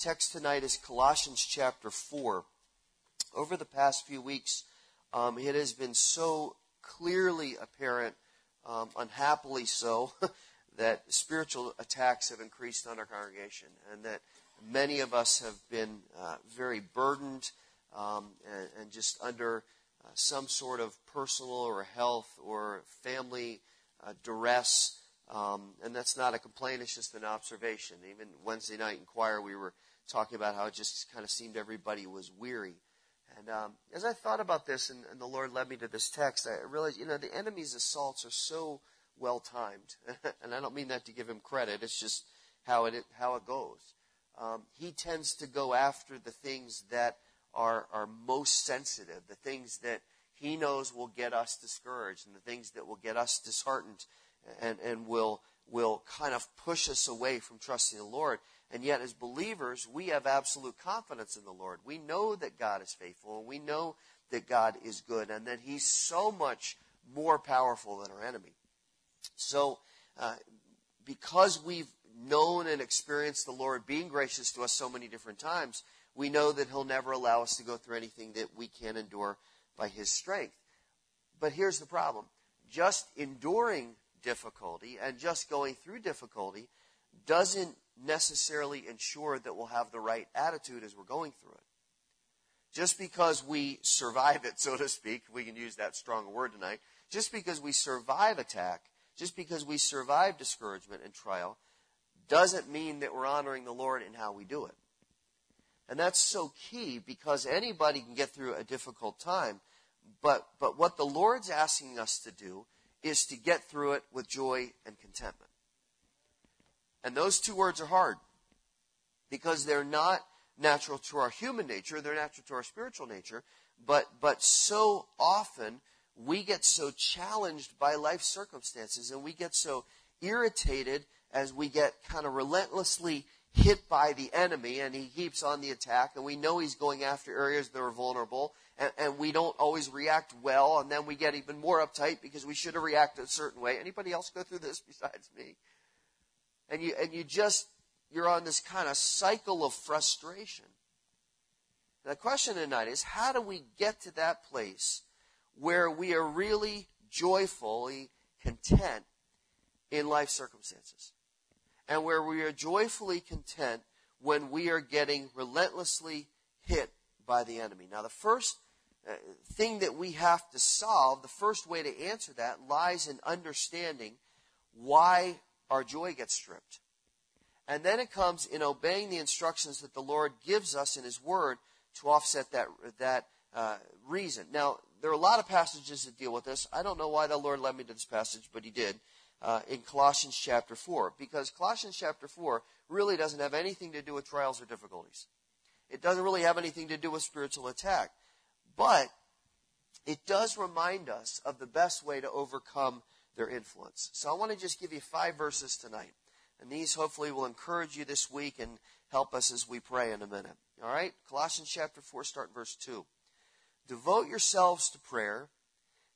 text tonight is Colossians chapter 4. Over the past few weeks, um, it has been so clearly apparent, um, unhappily so, that spiritual attacks have increased on our congregation and that many of us have been uh, very burdened um, and, and, just under uh, some sort of personal or health or family uh, duress. Um, and that's not a complaint, it's just an observation. Even Wednesday night in choir, we were talking about how it just kind of seemed everybody was weary. And um, as I thought about this, and, and, the Lord led me to this text, I realized, you know, the enemy's assaults are so well timed, and I don't mean that to give him credit. It's just how it how it goes. Um, he tends to go after the things that are are most sensitive, the things that he knows will get us discouraged, and the things that will get us disheartened, and and will will kind of push us away from trusting the Lord. And yet, as believers, we have absolute confidence in the Lord. We know that God is faithful, and we know that God is good, and that He's so much more powerful than our enemy. So, uh, because we've known and experienced the Lord being gracious to us so many different times, we know that He'll never allow us to go through anything that we can't endure by His strength. But here's the problem just enduring difficulty and just going through difficulty doesn't necessarily ensure that we'll have the right attitude as we're going through it. Just because we survive it, so to speak, we can use that strong word tonight, just because we survive attack just because we survive discouragement and trial doesn't mean that we're honoring the Lord in how we do it. And that's so key because anybody can get through a difficult time. But, but what the Lord's asking us to do is to get through it with joy and contentment. And those two words are hard because they're not natural to our human nature, they're natural to our spiritual nature. But, but so often we get so challenged by life circumstances and we get so irritated as we get kind of relentlessly hit by the enemy and he keeps on the attack and we know he's going after areas that are vulnerable and, and, we don't always react well and then we get even more uptight because we should have reacted a certain way. Anybody else go through this besides me? And you and you just you're on this kind of cycle of frustration. The question tonight is how do we get to that place where we are really joyfully content in life circumstances. And where we are joyfully content when we are getting relentlessly hit by the enemy. Now, the first uh, thing that we have to solve, the first way to answer that lies in understanding why our joy gets stripped. And then it comes in obeying the instructions that the Lord gives us in His Word to offset that, that uh, reason. Now, there are a lot of passages that deal with this. I don't know why the Lord led me to this passage, but He did. Uh, in Colossians chapter 4, because Colossians chapter 4 really doesn't have anything to do with trials or difficulties. It doesn't really have anything to do with spiritual attack. But it does remind us of the best way to overcome their influence. So I want to just give you five verses tonight. And these hopefully will encourage you this week and help us as we pray in a minute. All right? Colossians chapter 4, start verse 2. Devote yourselves to prayer,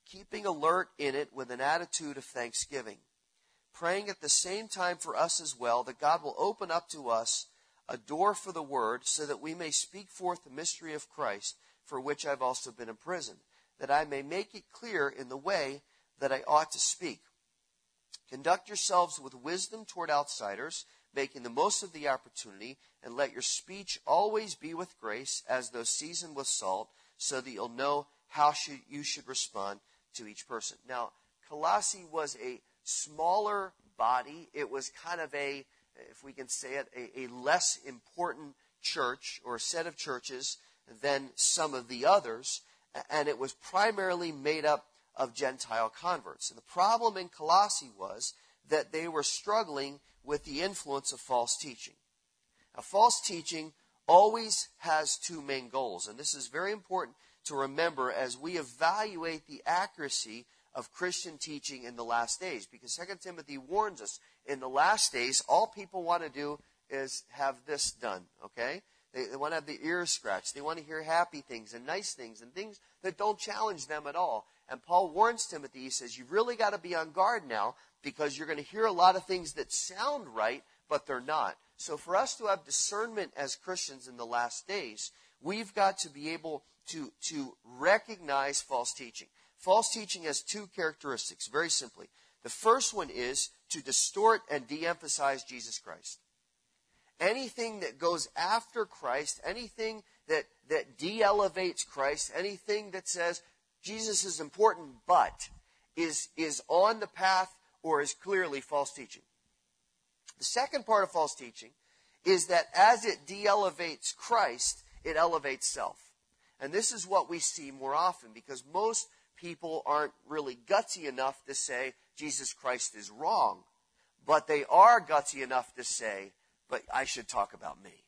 keeping alert in it with an attitude of thanksgiving, praying at the same time for us as well that God will open up to us a door for the word so that we may speak forth the mystery of Christ, for which I've also been imprisoned, that I may make it clear in the way that I ought to speak. Conduct yourselves with wisdom toward outsiders, making the most of the opportunity, and let your speech always be with grace, as though seasoned with salt so that you'll know how should, you should respond to each person. Now, Colossae was a smaller body. It was kind of a, if we can say it, a, a less important church or set of churches than some of the others. And it was primarily made up of Gentile converts. And the problem in Colossae was that they were struggling with the influence of false teaching. Now, false teaching always has two main goals. And this is very important to remember as we evaluate the accuracy of Christian teaching in the last days. Because 2 Timothy warns us in the last days, all people want to do is have this done, okay? They, they want to have the ears scratched. They want to hear happy things and nice things and things that don't challenge them at all. And Paul warns Timothy, he says, you've really got to be on guard now because you're going to hear a lot of things that sound right, but they're not. So for us to have discernment as Christians in the last days, we've got to be able to, to recognize false teaching. False teaching has two characteristics, very simply. The first one is to distort and de emphasize Jesus Christ. Anything that goes after Christ, anything that, that de elevates Christ, anything that says Jesus is important but is, is on the path or is clearly false teaching. The second part of false teaching is that as it de elevates Christ, it elevates self. And this is what we see more often because most people aren't really gutsy enough to say Jesus Christ is wrong, but they are gutsy enough to say, but I should talk about me.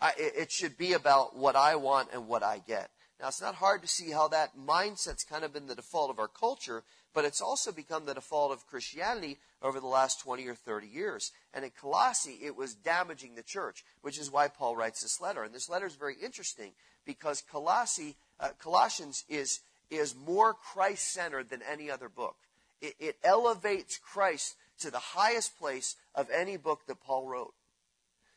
I, it should be about what I want and what I get. Now, it's not hard to see how that mindset's kind of been the default of our culture, but it's also become the default of Christianity over the last 20 or 30 years. And in Colossae, it was damaging the church, which is why Paul writes this letter. And this letter is very interesting because Colossae, uh, Colossians is is more Christ centered than any other book. It, it elevates Christ to the highest place of any book that Paul wrote.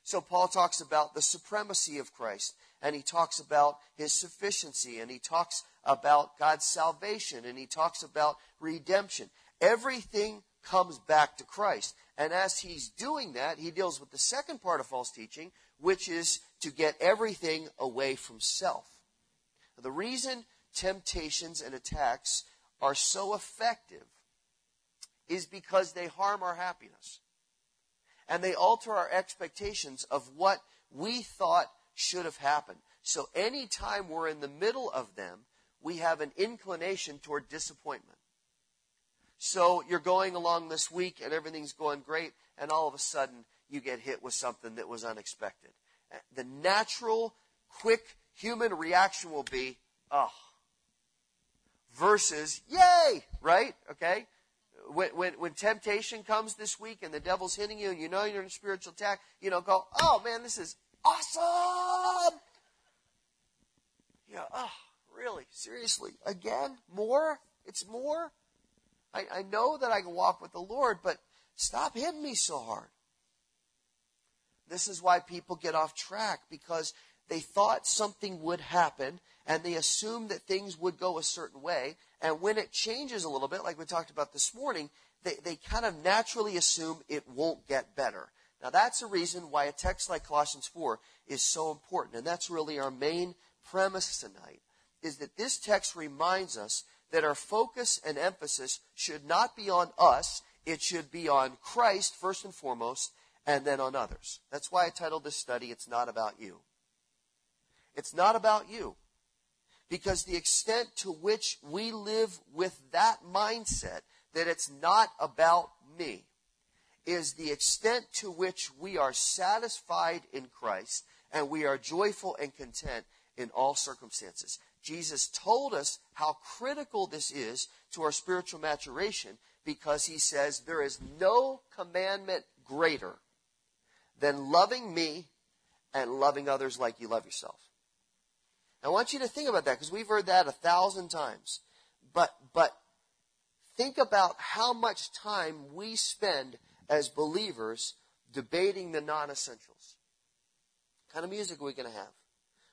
So Paul talks about the supremacy of Christ, and he talks about his sufficiency, and he talks about God's salvation, and he talks about redemption. Everything comes back to Christ. And as he's doing that, he deals with the second part of false teaching, which is to get everything away from self. The reason temptations and attacks are so effective is because they harm our happiness. And they alter our expectations of what we thought should have happened. So anytime we're in the middle of them, we have an inclination toward disappointment. So you're going along this week and everything's going great, and all of a sudden you get hit with something that was unexpected. The natural, quick human reaction will be, oh, versus yay, right? Okay? When, when, when temptation comes this week and the devil's hitting you and you know you're in a spiritual attack, you know, go, oh man, this is awesome. Yeah, oh, really? Seriously? Again? More? It's more? I, I know that I can walk with the Lord, but stop hitting me so hard. This is why people get off track because they thought something would happen and they assume that things would go a certain way. And when it changes a little bit, like we talked about this morning, they, they kind of naturally assume it won't get better. Now that's a reason why a text like Colossians 4 is so important. And that's really our main premise tonight, is that this text reminds us that our focus and emphasis should not be on us, it should be on Christ first and foremost, and then on others. That's why I titled this study, It's Not About You. It's not about you. Because the extent to which we live with that mindset, that it's not about me, is the extent to which we are satisfied in Christ and we are joyful and content in all circumstances. Jesus told us how critical this is to our spiritual maturation because he says there is no commandment greater than loving me and loving others like you love yourself. I want you to think about that because we've heard that a thousand times. But, but think about how much time we spend as believers debating the non-essentials. What kind of music are we going to have?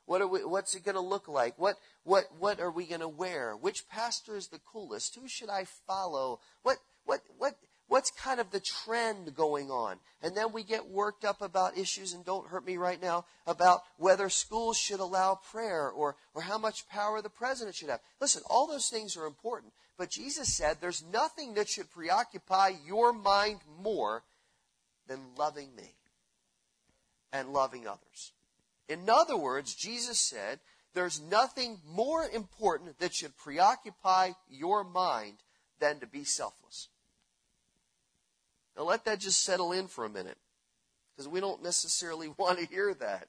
What are we, what's it going to look like? What, what, what are we going to wear? Which pastor is the coolest? Who should I follow? What, what, what, what's kind of the trend going on? And then we get worked up about issues, and don't hurt me right now, about whether schools should allow prayer or, or how much power the president should have. Listen, all those things are important. But Jesus said there's nothing that should preoccupy your mind more than loving me and loving others. In other words, Jesus said there's nothing more important that should preoccupy your mind than to be selfless. Now let that just settle in for a minute because we don't necessarily want to hear that.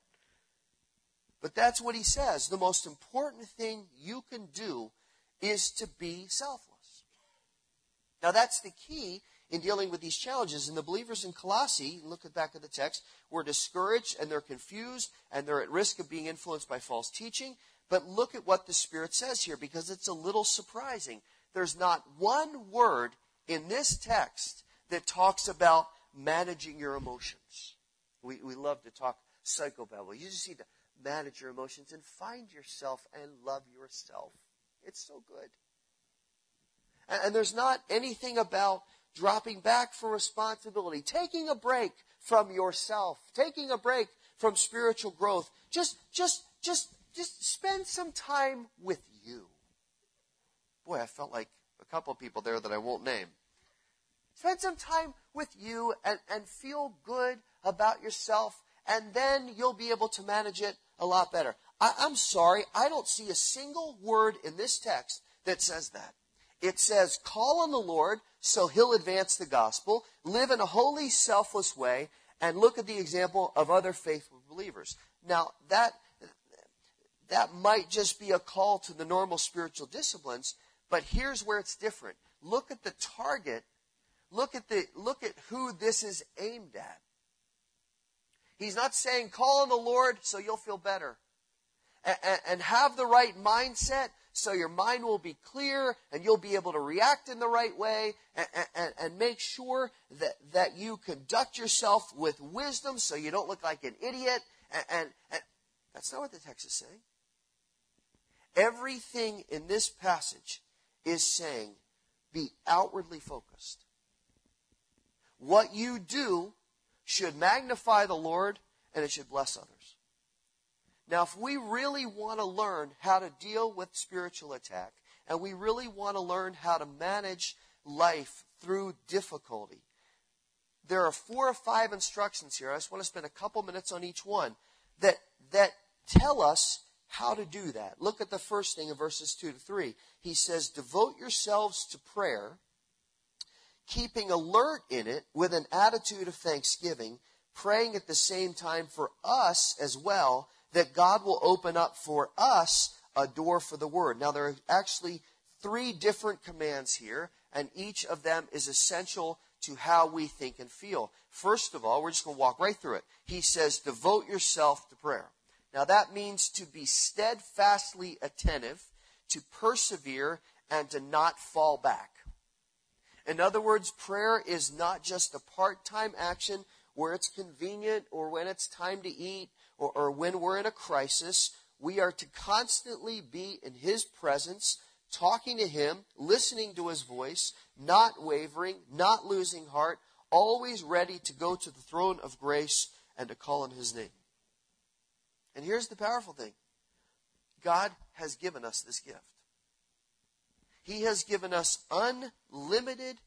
But that's what he says. The most important thing you can do is to be selfless. Now that's the key in dealing with these challenges. And the believers in Colossae, look at back at the text, were discouraged and they're confused and they're at risk of being influenced by false teaching. But look at what the Spirit says here because it's a little surprising. There's not one word in this text that talks about managing your emotions. We, we love to talk psychobabble. You just need to manage your emotions and find yourself and love yourself. It's so good. And, and there's not anything about dropping back from responsibility, taking a break from yourself, taking a break from spiritual growth. Just, just, just, just spend some time with you. Boy, I felt like a couple of people there that I won't name. Spend some time with you and, and feel good about yourself, and then you'll be able to manage it a lot better. I, I'm sorry, I don't see a single word in this text that says that. It says, call on the Lord so he'll advance the gospel, live in a holy, selfless way, and look at the example of other faithful believers. Now, that, that might just be a call to the normal spiritual disciplines, but here's where it's different. Look at the target. Look at the, look at who this is aimed at. He's not saying call on the Lord so you'll feel better. And, and have the right mindset so your mind will be clear and you'll be able to react in the right way and, and, and, make sure that, that you conduct yourself with wisdom so you don't look like an idiot. And, and that's not what the text is saying. Everything in this passage is saying be outwardly focused. What you do should magnify the Lord and it should bless others. Now, if we really want to learn how to deal with spiritual attack, and we really want to learn how to manage life through difficulty, there are four or five instructions here. I just want to spend a couple minutes on each one that, that tell us how to do that. Look at the first thing in verses 2 to 3. He says, Devote yourselves to prayer, keeping alert in it with an attitude of thanksgiving, praying at the same time for us as well that God will open up for us a door for the word. Now, there are actually three different commands here, and each of them is essential to how we think and feel. First of all, we're just going to walk right through it. He says, devote yourself to prayer. Now, that means to be steadfastly attentive, to persevere, and to not fall back. In other words, prayer is not just a part time action where it's convenient or when it's time to eat or, or when we're in a crisis, we are to constantly be in His presence, talking to Him, listening to His voice, not wavering, not losing heart, always ready to go to the throne of grace and to call on His name. And here's the powerful thing God has given us this gift. He has given us unlimited,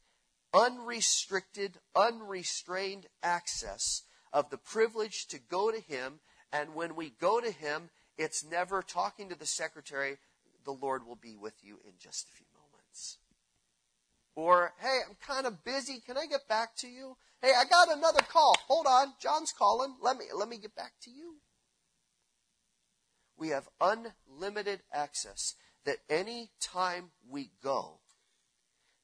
unrestricted, unrestrained access of the privilege to go to Him and when we go to him, it's never talking to the secretary, the Lord will be with you in just a few moments. Or, hey, I'm kind of busy. Can I get back to you? Hey, I got another call. Hold on. John's calling. Let me, let me get back to you. We have unlimited access that any time we go,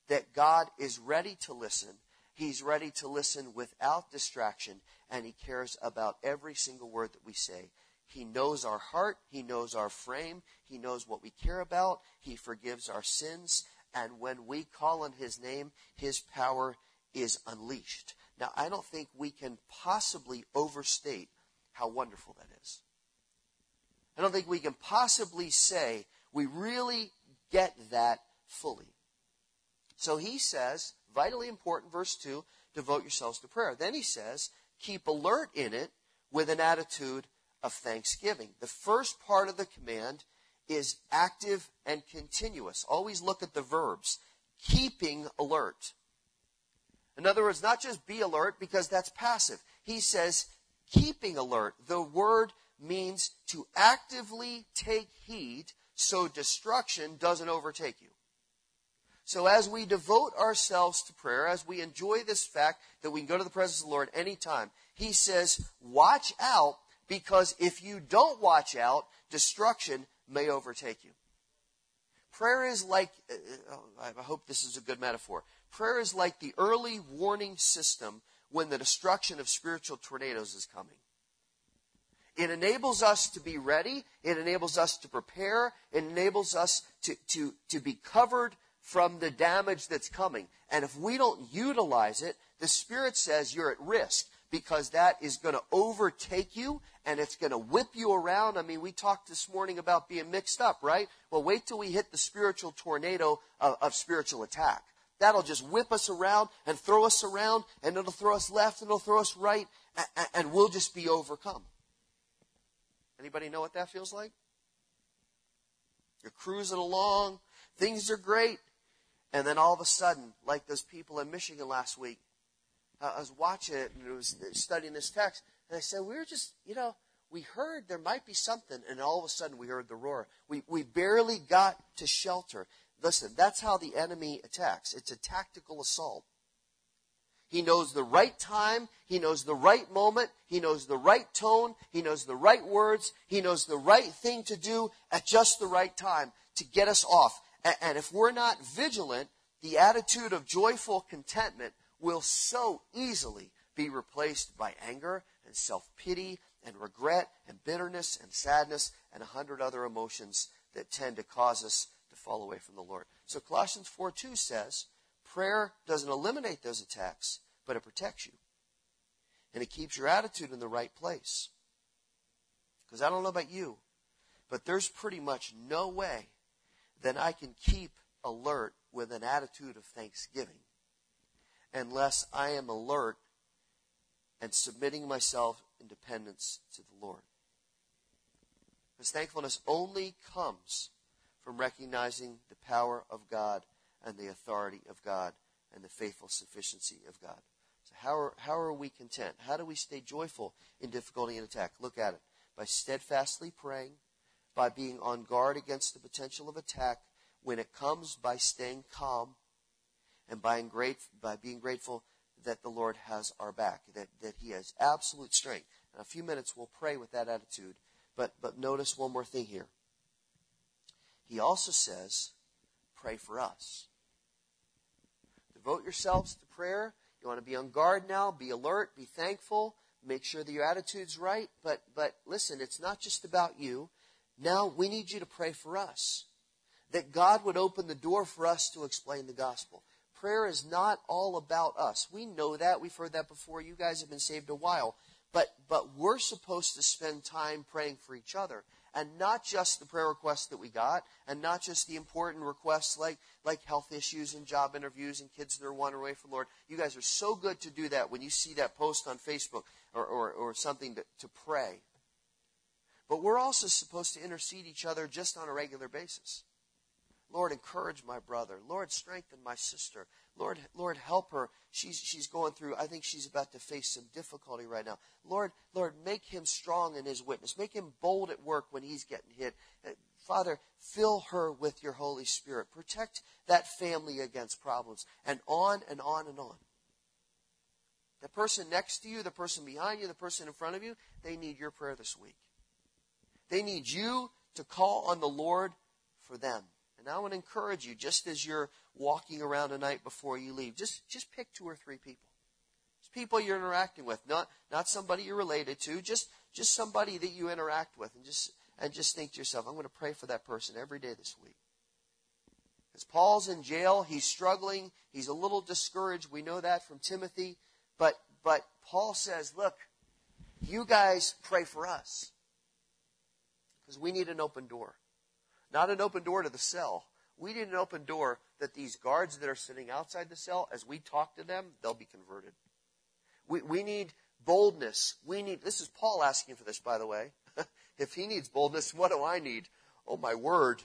that God is ready to listen. He's ready to listen without distraction and He cares about every single word that we say. He knows our heart. He knows our frame. He knows what we care about. He forgives our sins. And when we call on His name, His power is unleashed. Now, I don't think we can possibly overstate how wonderful that is. I don't think we can possibly say we really get that fully. So he says, vitally important, verse 2, devote yourselves to prayer. Then he says, keep alert in it with an attitude of thanksgiving. The first part of the command is active and continuous. Always look at the verbs. Keeping alert. In other words, not just be alert because that's passive. He says keeping alert. The word means to actively take heed so destruction doesn't overtake you. So as we devote ourselves to prayer, as we enjoy this fact that we can go to the presence of the Lord anytime, he says, watch out because if you don't watch out, destruction may overtake you. Prayer is like, uh, uh, I hope this is a good metaphor. Prayer is like the early warning system when the destruction of spiritual tornadoes is coming. It enables us to be ready. It enables us to prepare. It enables us to, to, to be covered from the damage that's coming. And if we don't utilize it, the Spirit says you're at risk because that is going to overtake you and it's going to whip you around. I mean, we talked this morning about being mixed up, right? Well, wait till we hit the spiritual tornado of, of spiritual attack. That'll just whip us around and throw us around and it'll throw us left and it'll throw us right and, and we'll just be overcome. Anybody know what that feels like? You're cruising along, things are great, and then all of a sudden, like those people in Michigan last week, I was watching it and I was studying this text, and I said, we were just, you know, we heard there might be something, and all of a sudden we heard the roar. We, we barely got to shelter. Listen, that's how the enemy attacks. It's a tactical assault. He knows the right time. He knows the right moment. He knows the right tone. He knows the right words. He knows the right thing to do at just the right time to get us off. And if we're not vigilant, the attitude of joyful contentment will so easily be replaced by anger and self pity and regret and bitterness and sadness and a hundred other emotions that tend to cause us to fall away from the Lord. So Colossians 4 2 says, prayer doesn't eliminate those attacks, but it protects you. And it keeps your attitude in the right place. Because I don't know about you, but there's pretty much no way that I can keep alert with an attitude of thanksgiving unless I am alert and submitting myself in dependence to the Lord. Because thankfulness only comes from recognizing the power of God and the authority of God and the faithful sufficiency of God. So how are, how are we content? How do we stay joyful in difficulty and attack? Look at it. By steadfastly praying, by being on guard against the potential of attack when it comes, by staying calm, and by, by being grateful that the Lord has our back, that, that He has absolute strength. In a few minutes, we'll pray with that attitude. But, but notice one more thing here. He also says, pray for us. Devote yourselves to prayer. You want to be on guard now, be alert, be thankful, make sure that your attitude's right. But, but listen, it's not just about you. Now we need you to pray for us. That God would open the door for us to explain the gospel prayer is not all about us. We know that. We've heard that before. You guys have been saved a while. But, but we're supposed to spend time praying for each other. And not just the prayer requests that we got, and not just the important requests like, like health issues and job interviews and kids that are wandering away from the Lord. You guys are so good to do that when you see that post on Facebook or, or, or something to, to pray. But we're also supposed to intercede each other just on a regular basis. Lord, encourage my brother. Lord, strengthen my sister. Lord, Lord, help her. She's, she's going through, I think she's about to face some difficulty right now. Lord, Lord, make him strong in his witness. Make him bold at work when he's getting hit. Uh, Father, fill her with your Holy Spirit. Protect that family against problems. And on and on and on. The person next to you, the person behind you, the person in front of you, they need your prayer this week. They need you to call on the Lord for them. And I want to encourage you, just as you're walking around tonight before you leave, just, just pick two or three people. Just people you're interacting with, not, not somebody you're related to, just, just somebody that you interact with and just, and just think to yourself, I'm going to pray for that person every day this week. As Paul's in jail, he's struggling, he's a little discouraged. We know that from Timothy. But, but Paul says, look, you guys pray for us. Because we need an open door. Not an open door to the cell. We need an open door that these guards that are sitting outside the cell, as we talk to them, they'll be converted. We, we need boldness. We need, this is Paul asking for this, by the way. if he needs boldness, what do I need? Oh, my word.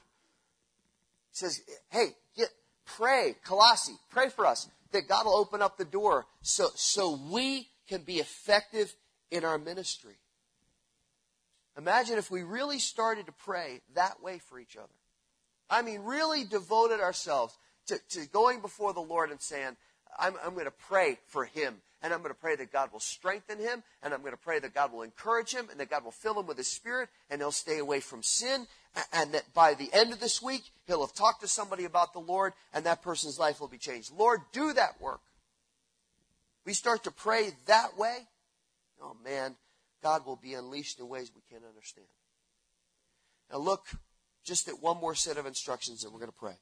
He says, hey, get, pray, Colossae, pray for us that God will open up the door so, so we can be effective in our ministry. Imagine if we really started to pray that way for each other. I mean, really devoted ourselves to, to going before the Lord and saying, I'm, I'm going to pray for him. And I'm going to pray that God will strengthen him. And I'm going to pray that God will encourage him. And that God will fill him with his spirit. And he'll stay away from sin. And that by the end of this week, he'll have talked to somebody about the Lord. And that person's life will be changed. Lord, do that work. We start to pray that way. Oh, man. God will be unleashed in ways we can't understand. Now look just at one more set of instructions and we're going to pray.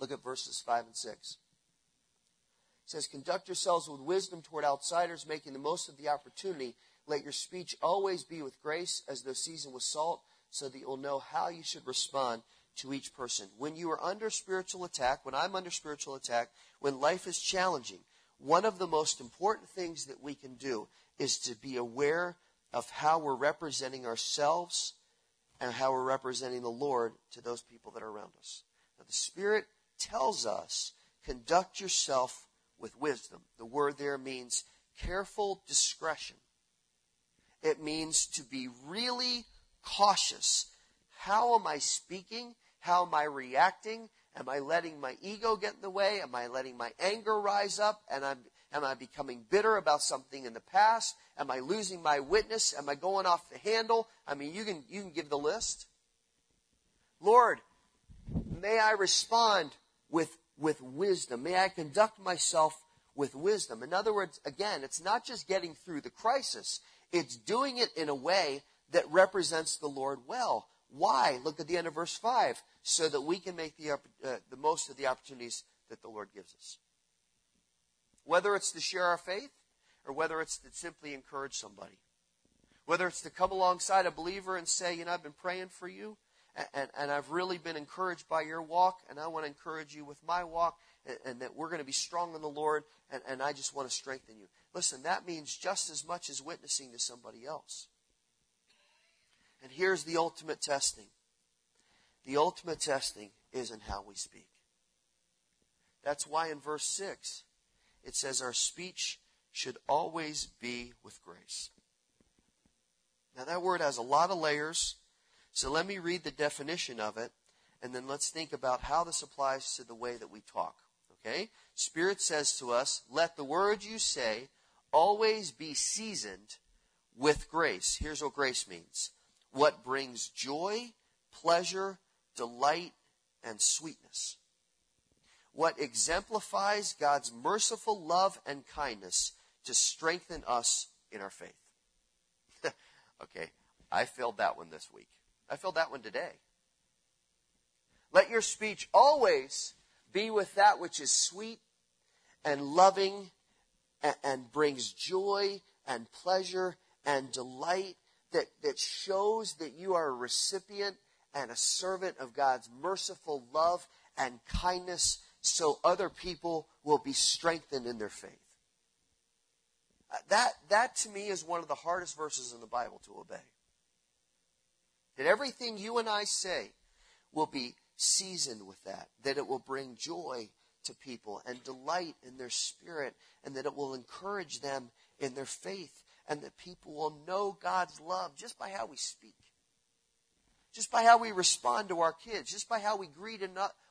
Look at verses 5 and 6. It says, Conduct yourselves with wisdom toward outsiders, making the most of the opportunity. Let your speech always be with grace, as though seasoned with salt, so that you'll know how you should respond to each person. When you are under spiritual attack, when I'm under spiritual attack, when life is challenging, one of the most important things that we can do is to be aware of how we're representing ourselves and how we're representing the Lord to those people that are around us. Now, the Spirit tells us, conduct yourself with wisdom. The word there means careful discretion. It means to be really cautious. How am I speaking? How am I reacting? Am I letting my ego get in the way? Am I letting my anger rise up? And I'm, am I becoming bitter about something in the past? Am I losing my witness? Am I going off the handle? I mean, you can, you can give the list. Lord, may I respond with, with wisdom. May I conduct myself with wisdom. In other words, again, it's not just getting through the crisis. It's doing it in a way that represents the Lord well. Why? Look at the end of verse 5 so that we can make the, uh, the most of the opportunities that the Lord gives us. Whether it's to share our faith or whether it's to simply encourage somebody. Whether it's to come alongside a believer and say, you know, I've been praying for you and, and, and I've really been encouraged by your walk and I want to encourage you with my walk and, and that we're going to be strong in the Lord and, and I just want to strengthen you. Listen, that means just as much as witnessing to somebody else. And here's the ultimate testing the ultimate testing is in how we speak. That's why in verse 6 it says, Our speech should always be with grace. Now, that word has a lot of layers, so let me read the definition of it, and then let's think about how this applies to the way that we talk. Okay? Spirit says to us, Let the words you say always be seasoned with grace. Here's what grace means what brings joy, pleasure, delight, and sweetness. What exemplifies God's merciful love and kindness to strengthen us in our faith. okay, I failed that one this week. I failed that one today. Let your speech always be with that which is sweet and loving and, brings joy and pleasure and delight that, that shows that you are a recipient and a servant of God's merciful love and kindness so other people will be strengthened in their faith. Uh, that, that to me is one of the hardest verses in the Bible to obey. That everything you and I say will be seasoned with that, that it will bring joy to people and delight in their spirit, and that it will encourage them in their faith, and that people will know God's love just by how we speak just by how we respond to our kids, just by how we greet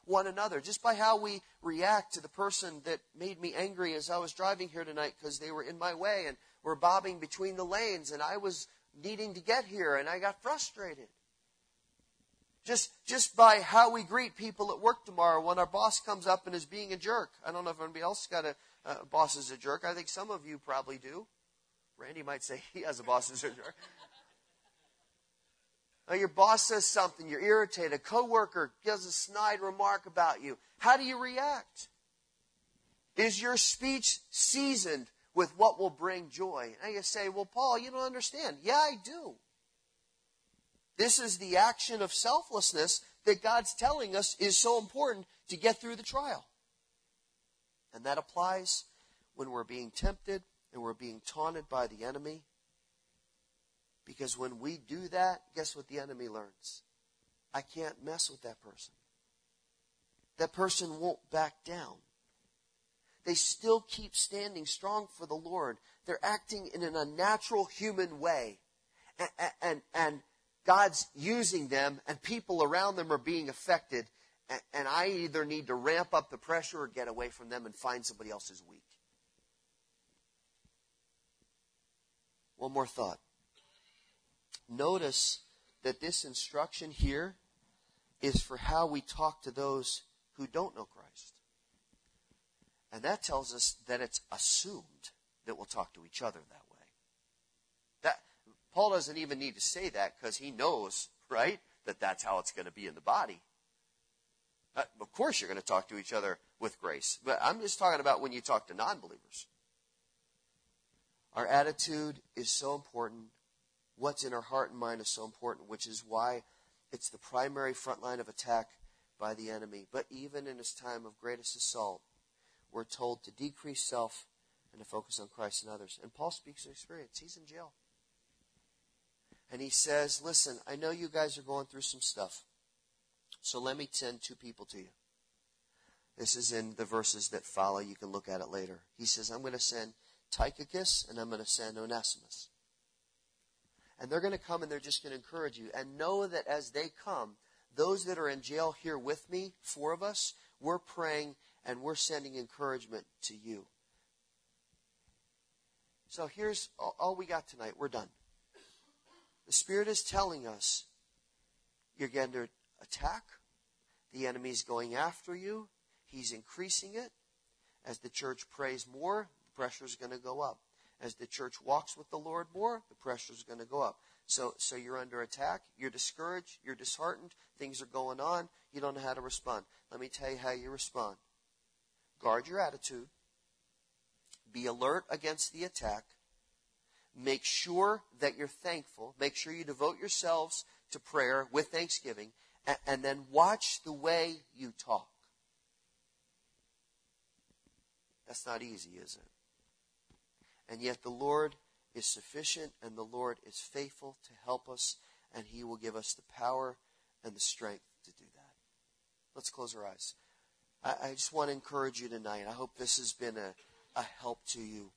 one another, just by how we react to the person that made me angry as I was driving here tonight because they were in my way and were bobbing between the lanes and I was needing to get here and I got frustrated. Just, just by how we greet people at work tomorrow when our boss comes up and is being a jerk. I don't know if anybody else got a, boss is a jerk. I think some of you probably do. Randy might say he has a boss as a jerk Oh, your boss says something, you're irritated, a coworker gives a snide remark about you. How do you react? Is your speech seasoned with what will bring joy? And you say, well, Paul, you don't understand. Yeah, I do. This is the action of selflessness that God's telling us is so important to get through the trial. And that applies when we're being tempted and we're being taunted by the enemy because when we do that, guess what the enemy learns? I can't mess with that person. That person won't back down. They still keep standing strong for the Lord. They're acting in an unnatural human way. And, and, and God's using them, and people around them are being affected. And, I either need to ramp up the pressure or get away from them and find somebody else who's weak. One more thought. Notice that this instruction here is for how we talk to those who don't know Christ. And that tells us that it's assumed that we'll talk to each other that way. That Paul doesn't even need to say that because he knows, right, that that's how it's going to be in the body. Uh, of course, you're going to talk to each other with grace. But I'm just talking about when you talk to non believers. Our attitude is so important. What's in our heart and mind is so important, which is why it's the primary front line of attack by the enemy. But even in his time of greatest assault, we're told to decrease self and to focus on Christ and others. And Paul speaks of experience. He's in jail. And he says, Listen, I know you guys are going through some stuff. So let me send two people to you. This is in the verses that follow. You can look at it later. He says, I'm going to send Tychicus and I'm going to send Onesimus. And they're going to come and they're just going to encourage you. And know that as they come, those that are in jail here with me, four of us, we're praying and we're sending encouragement to you. So here's all, we got tonight. We're done. The Spirit is telling us you're getting to attack. The enemy is going after you. He's increasing it. As the church prays more, the pressure is going to go up. As the church walks with the Lord more, the pressure is going to go up. So, so you're under attack. You're discouraged. You're disheartened. Things are going on. You don't know how to respond. Let me tell you how you respond. Guard your attitude. Be alert against the attack. Make sure that you're thankful. Make sure you devote yourselves to prayer with thanksgiving. And, and then watch the way you talk. That's not easy, is it? And yet the Lord is sufficient and the Lord is faithful to help us, and He will give us the power and the strength to do that. Let's close our eyes. I, I just want to encourage you tonight. I hope this has been a, a help to you.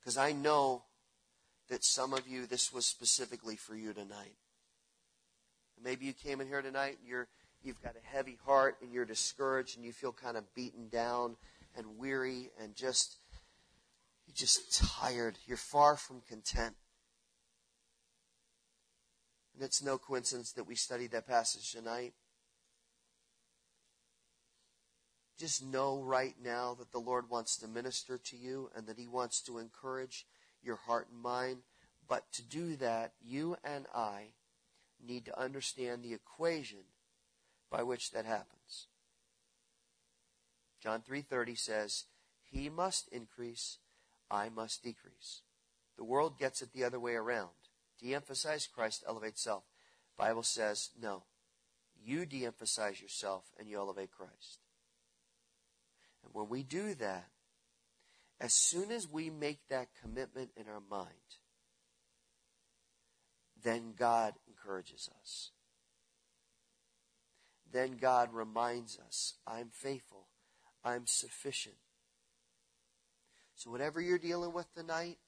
Because I know that some of you, this was specifically for you tonight. Maybe you came in here tonight and you're, you've got a heavy heart and you're discouraged and you feel kind of beaten down and weary and just just tired. You're far from content. And it's no coincidence that we studied that passage tonight. Just know right now that the Lord wants to minister to you and that He wants to encourage your heart and mind. But to do that, you and I need to understand the equation by which that happens. John 3:30 says, "He must increase, I must decrease." The world gets it the other way around. De-emphasize Christ, elevate self. Bible says, "No. You de-emphasize yourself and you elevate Christ." And when we do that, as soon as we make that commitment in our mind, then God encourages us. Then God reminds us, I'm faithful, I'm sufficient. So, whatever you're dealing with tonight,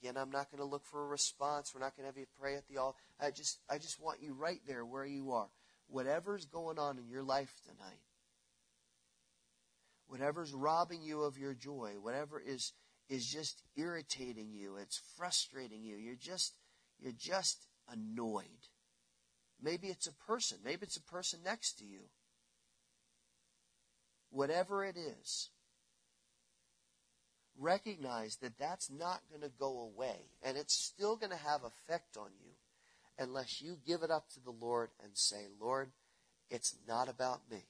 again, I'm not going to look for a response. We're not going to have you pray at the altar. I just, I just want you right there where you are. Whatever's going on in your life tonight, whatever's robbing you of your joy, whatever is is just irritating you, it's frustrating you. You're just you're just annoyed. Maybe it's a person, maybe it's a person next to you. Whatever it is, recognize that that's not going to go away and it's still going to have effect on you unless you give it up to the Lord and say, Lord, it's not about me.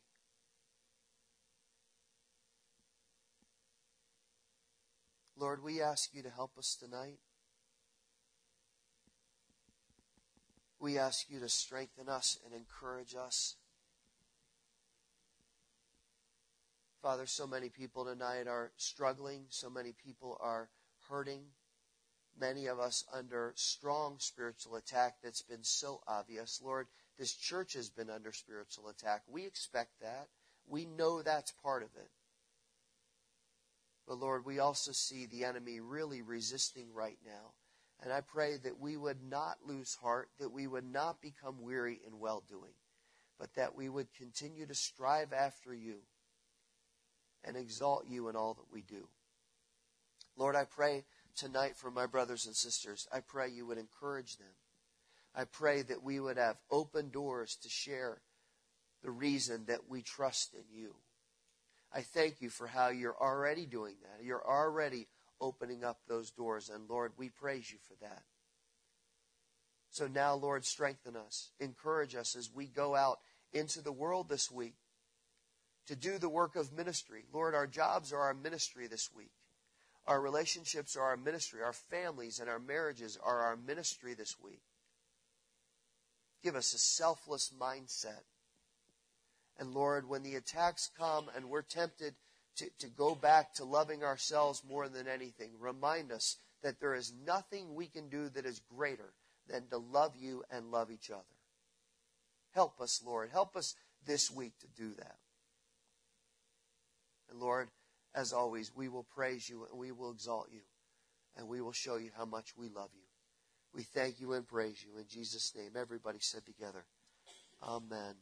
Lord, we ask you to help us tonight. We ask you to strengthen us and encourage us. Father, so many people tonight are struggling. So many people are hurting. Many of us under strong spiritual attack that's been so obvious. Lord, this church has been under spiritual attack. We expect that. We know that's part of it. But Lord, we also see the enemy really resisting right now. And I pray that we would not lose heart, that we would not become weary in well doing, but that we would continue to strive after you and exalt you in all that we do. Lord, I pray tonight for my brothers and sisters. I pray you would encourage them. I pray that we would have open doors to share the reason that we trust in you. I thank you for how you're already doing that. You're already opening up those doors. And Lord, we praise you for that. So now, Lord, strengthen us, encourage us as we go out into the world this week. To do the work of ministry. Lord, our jobs are our ministry this week. Our relationships are our ministry. Our families and our marriages are our ministry this week. Give us a selfless mindset. And Lord, when the attacks come and we're tempted to, to go back to loving ourselves more than anything, remind us that there is nothing we can do that is greater than to love you and love each other. Help us, Lord. Help us this week to do that. And Lord, as always, we will praise you and we will exalt you and we will show you how much we love you. We thank you and praise you in Jesus' name. Everybody said together, Amen.